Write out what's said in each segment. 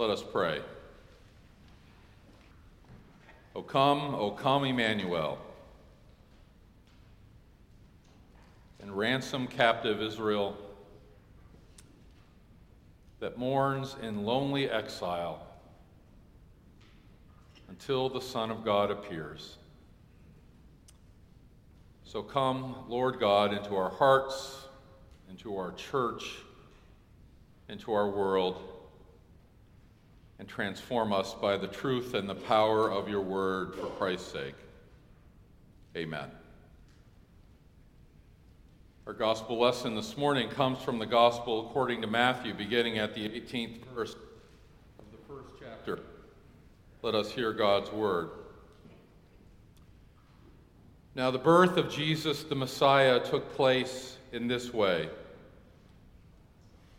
Let us pray. O come, O come, Emmanuel, and ransom captive Israel that mourns in lonely exile until the Son of God appears. So come, Lord God, into our hearts, into our church, into our world, and transform us by the truth and the power of your word for Christ's sake. Amen. Our gospel lesson this morning comes from the gospel according to Matthew, beginning at the 18th verse of the first chapter. Let us hear God's word. Now, the birth of Jesus the Messiah took place in this way.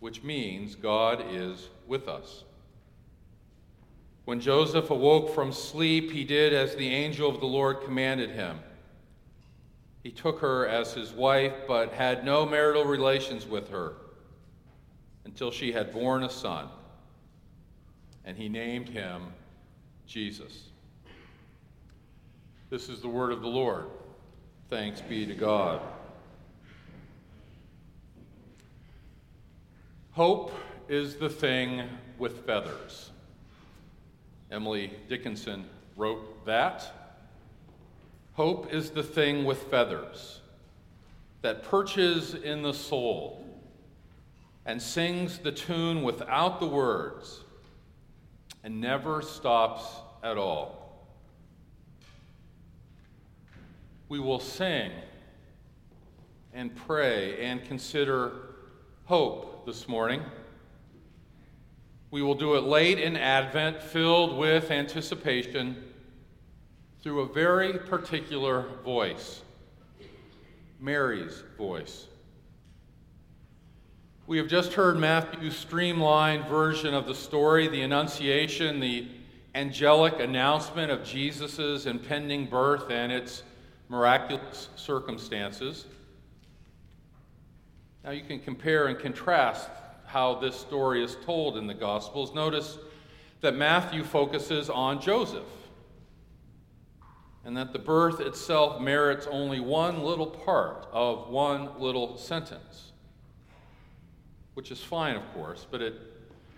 which means God is with us. When Joseph awoke from sleep, he did as the angel of the Lord commanded him. He took her as his wife, but had no marital relations with her until she had borne a son, and he named him Jesus. This is the word of the Lord. Thanks be to God. Hope is the thing with feathers. Emily Dickinson wrote that. Hope is the thing with feathers that perches in the soul and sings the tune without the words and never stops at all. We will sing and pray and consider hope this morning. We will do it late in Advent, filled with anticipation, through a very particular voice Mary's voice. We have just heard Matthew's streamlined version of the story, the Annunciation, the angelic announcement of Jesus' impending birth and its miraculous circumstances. Now you can compare and contrast how this story is told in the Gospels. Notice that Matthew focuses on Joseph, and that the birth itself merits only one little part of one little sentence, which is fine, of course, but it,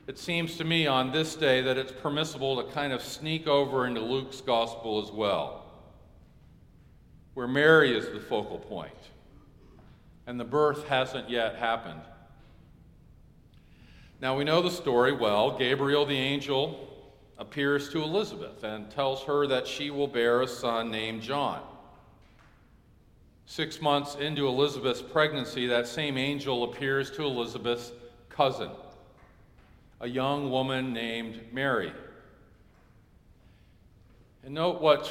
it seems to me on this day that it's permissible to kind of sneak over into Luke's Gospel as well, where Mary is the focal point and the birth hasn't yet happened. Now we know the story well. Gabriel the angel appears to Elizabeth and tells her that she will bear a son named John. Six months into Elizabeth's pregnancy, that same angel appears to Elizabeth's cousin, a young woman named Mary. And note what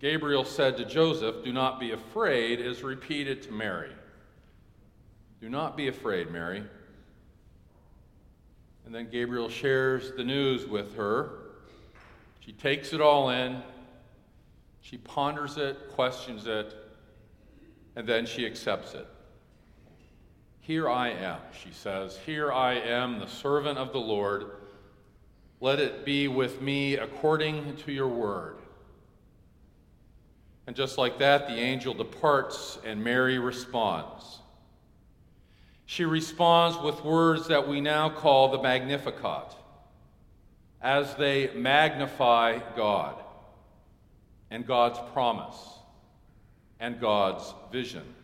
Gabriel said to Joseph, Do not be afraid, is repeated to Mary. Do not be afraid, Mary. And then Gabriel shares the news with her. She takes it all in, she ponders it, questions it, and then she accepts it. Here I am, she says. Here I am, the servant of the Lord. Let it be with me according to your word. And just like that, the angel departs and Mary responds. She responds with words that we now call the Magnificat, as they magnify God and God's promise and God's vision.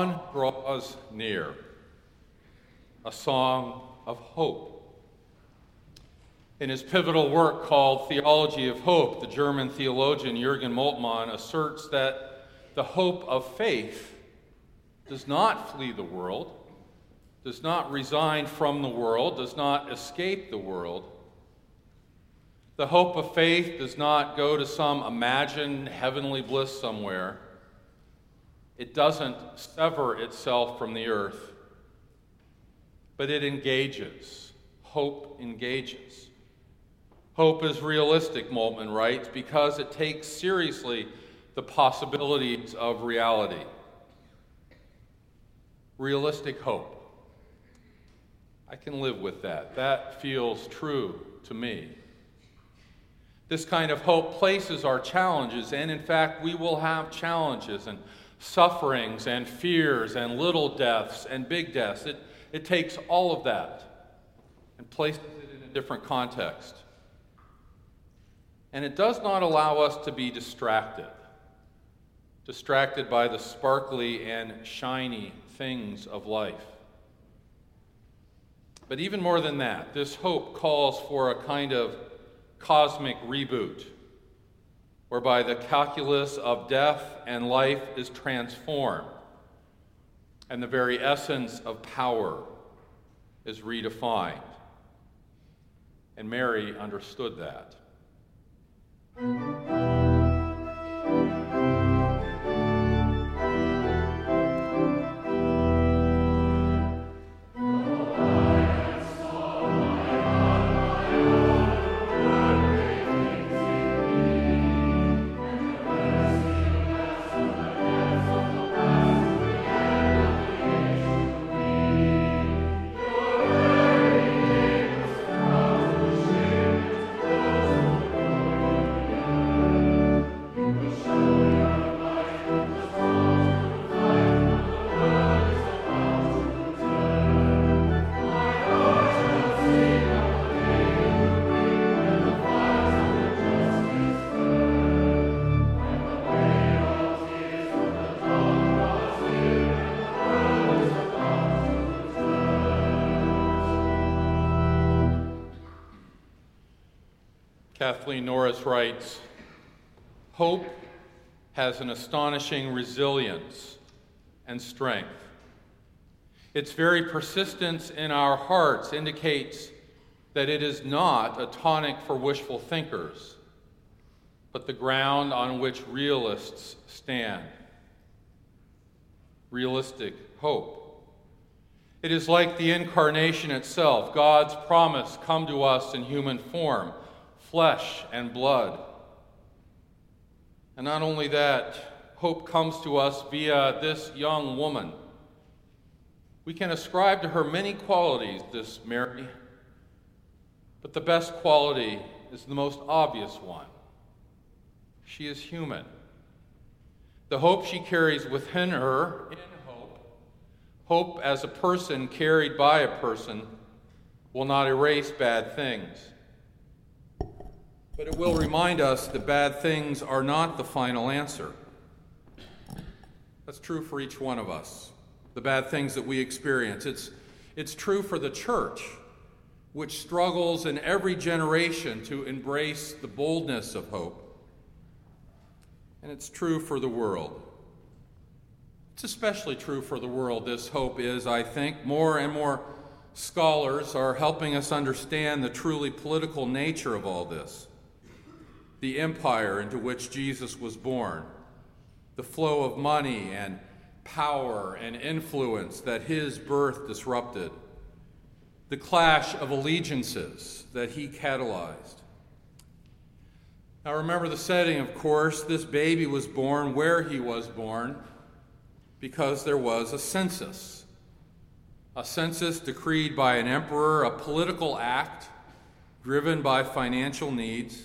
Dawn draws near, a song of hope. In his pivotal work called Theology of Hope, the German theologian Jürgen Moltmann asserts that the hope of faith does not flee the world, does not resign from the world, does not escape the world. The hope of faith does not go to some imagined heavenly bliss somewhere. It doesn't sever itself from the earth, but it engages. Hope engages. Hope is realistic, Moltmann writes, because it takes seriously the possibilities of reality. Realistic hope. I can live with that. That feels true to me. This kind of hope places our challenges, and in fact, we will have challenges. And sufferings and fears and little deaths and big deaths. It, it takes all of that and places it in a different context. And it does not allow us to be distracted, distracted by the sparkly and shiny things of life. But even more than that, this hope calls for a kind of cosmic reboot whereby the calculus of death and life is transformed, and the very essence of power is redefined. And Mary understood that. Kathleen Norris writes Hope has an astonishing resilience and strength. Its very persistence in our hearts indicates that it is not a tonic for wishful thinkers, but the ground on which realists stand. Realistic hope. It is like the incarnation itself, God's promise come to us in human form flesh and blood. And not only that, hope comes to us via this young woman. We can ascribe to her many qualities, this Mary, but the best quality is the most obvious one. She is human. The hope she carries within her, in hope, Hope as a person carried by a person will not erase bad things. But it will remind us that bad things are not the final answer. That's true for each one of us, the bad things that we experience. It's, it's true for the church, which struggles in every generation to embrace the boldness of hope. And it's true for the world. It's especially true for the world, this hope is, I think. More and more scholars are helping us understand the truly political nature of all this the empire into which Jesus was born, the flow of money and power and influence that his birth disrupted, the clash of allegiances that he catalyzed. Now, remember the setting, of course. This baby was born where he was born because there was a census. A census decreed by an emperor, a political act driven by financial needs.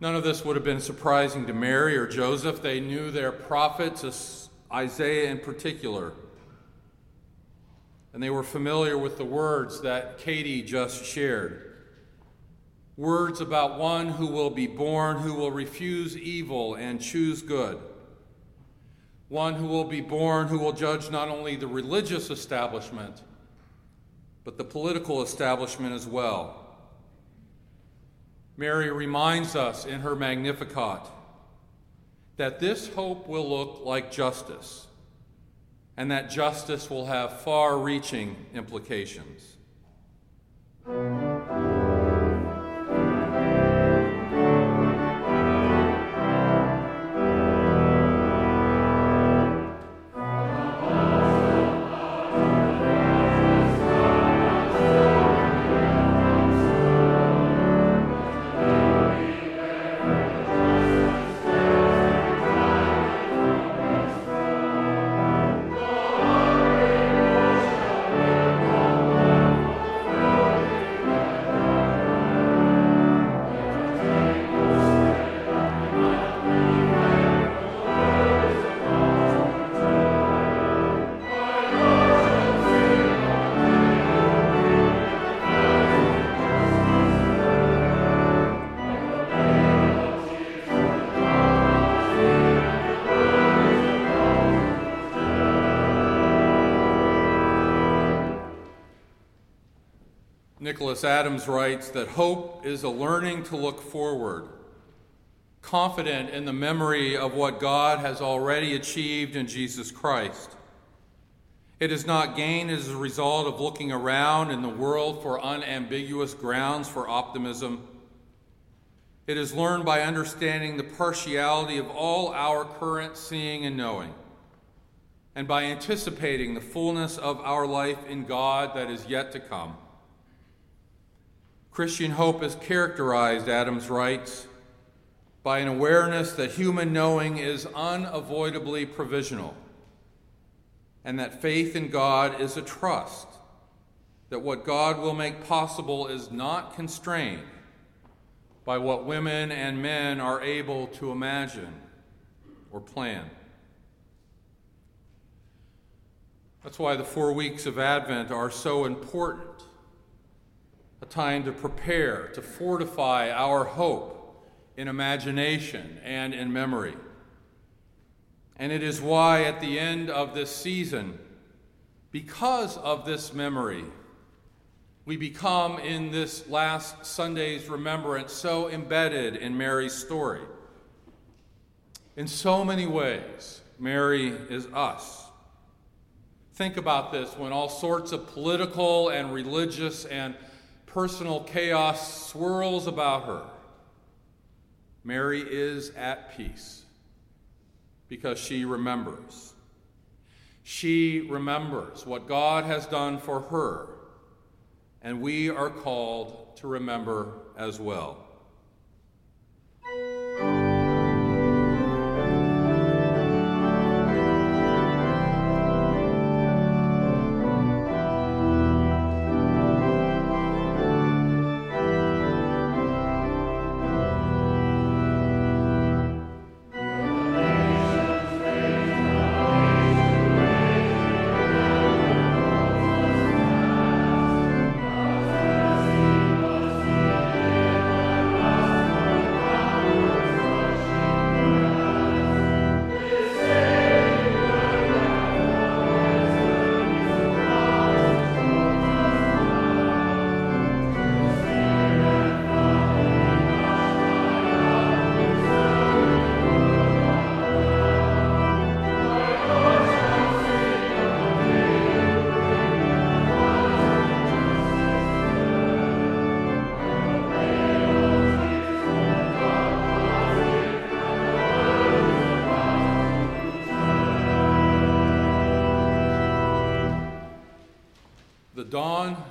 None of this would have been surprising to Mary or Joseph. They knew their prophets, Isaiah in particular. And they were familiar with the words that Katie just shared words about one who will be born, who will refuse evil and choose good, one who will be born, who will judge not only the religious establishment, but the political establishment as well. Mary reminds us in her Magnificat that this hope will look like justice, and that justice will have far reaching implications. Nicholas Adams writes that hope is a learning to look forward, confident in the memory of what God has already achieved in Jesus Christ. It is not gained as a result of looking around in the world for unambiguous grounds for optimism. It is learned by understanding the partiality of all our current seeing and knowing, and by anticipating the fullness of our life in God that is yet to come. Christian hope is characterized, Adams writes, by an awareness that human knowing is unavoidably provisional, and that faith in God is a trust that what God will make possible is not constrained by what women and men are able to imagine or plan. That's why the four weeks of Advent are so important a time to prepare, to fortify our hope in imagination and in memory. And it is why, at the end of this season, because of this memory, we become in this last Sunday's remembrance so embedded in Mary's story. In so many ways, Mary is us. Think about this when all sorts of political and religious and personal chaos swirls about her, Mary is at peace because she remembers. She remembers what God has done for her, and we are called to remember as well.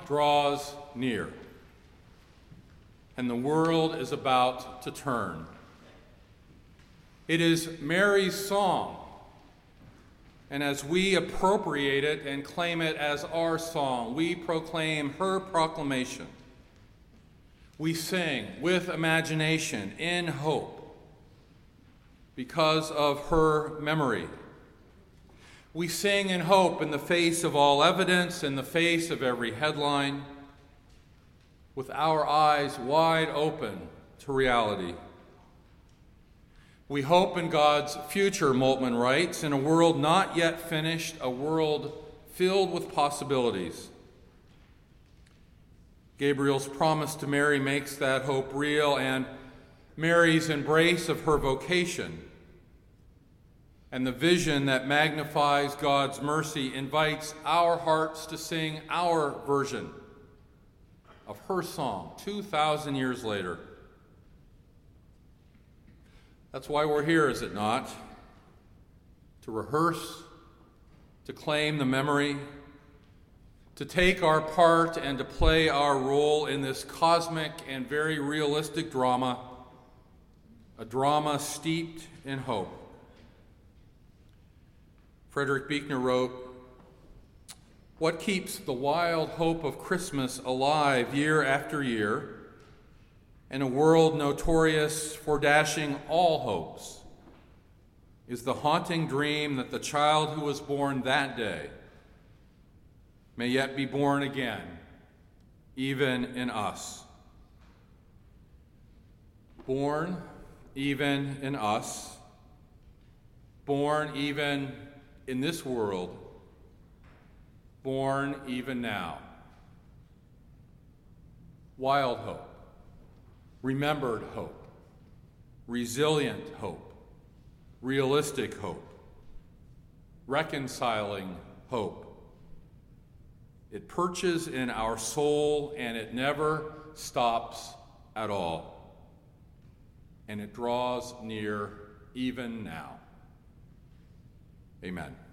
Draws near, and the world is about to turn. It is Mary's song, and as we appropriate it and claim it as our song, we proclaim her proclamation. We sing with imagination in hope because of her memory. We sing in hope in the face of all evidence, in the face of every headline, with our eyes wide open to reality. We hope in God's future, Moltmann writes, in a world not yet finished, a world filled with possibilities. Gabriel's promise to Mary makes that hope real, and Mary's embrace of her vocation and the vision that magnifies God's mercy invites our hearts to sing our version of her song 2,000 years later. That's why we're here, is it not? To rehearse, to claim the memory, to take our part and to play our role in this cosmic and very realistic drama, a drama steeped in hope. Frederick Buechner wrote, What keeps the wild hope of Christmas alive year after year in a world notorious for dashing all hopes is the haunting dream that the child who was born that day may yet be born again, even in us. Born even in us, born even in this world, born even now. Wild hope, remembered hope, resilient hope, realistic hope, reconciling hope. It perches in our soul and it never stops at all. And it draws near even now. Amen.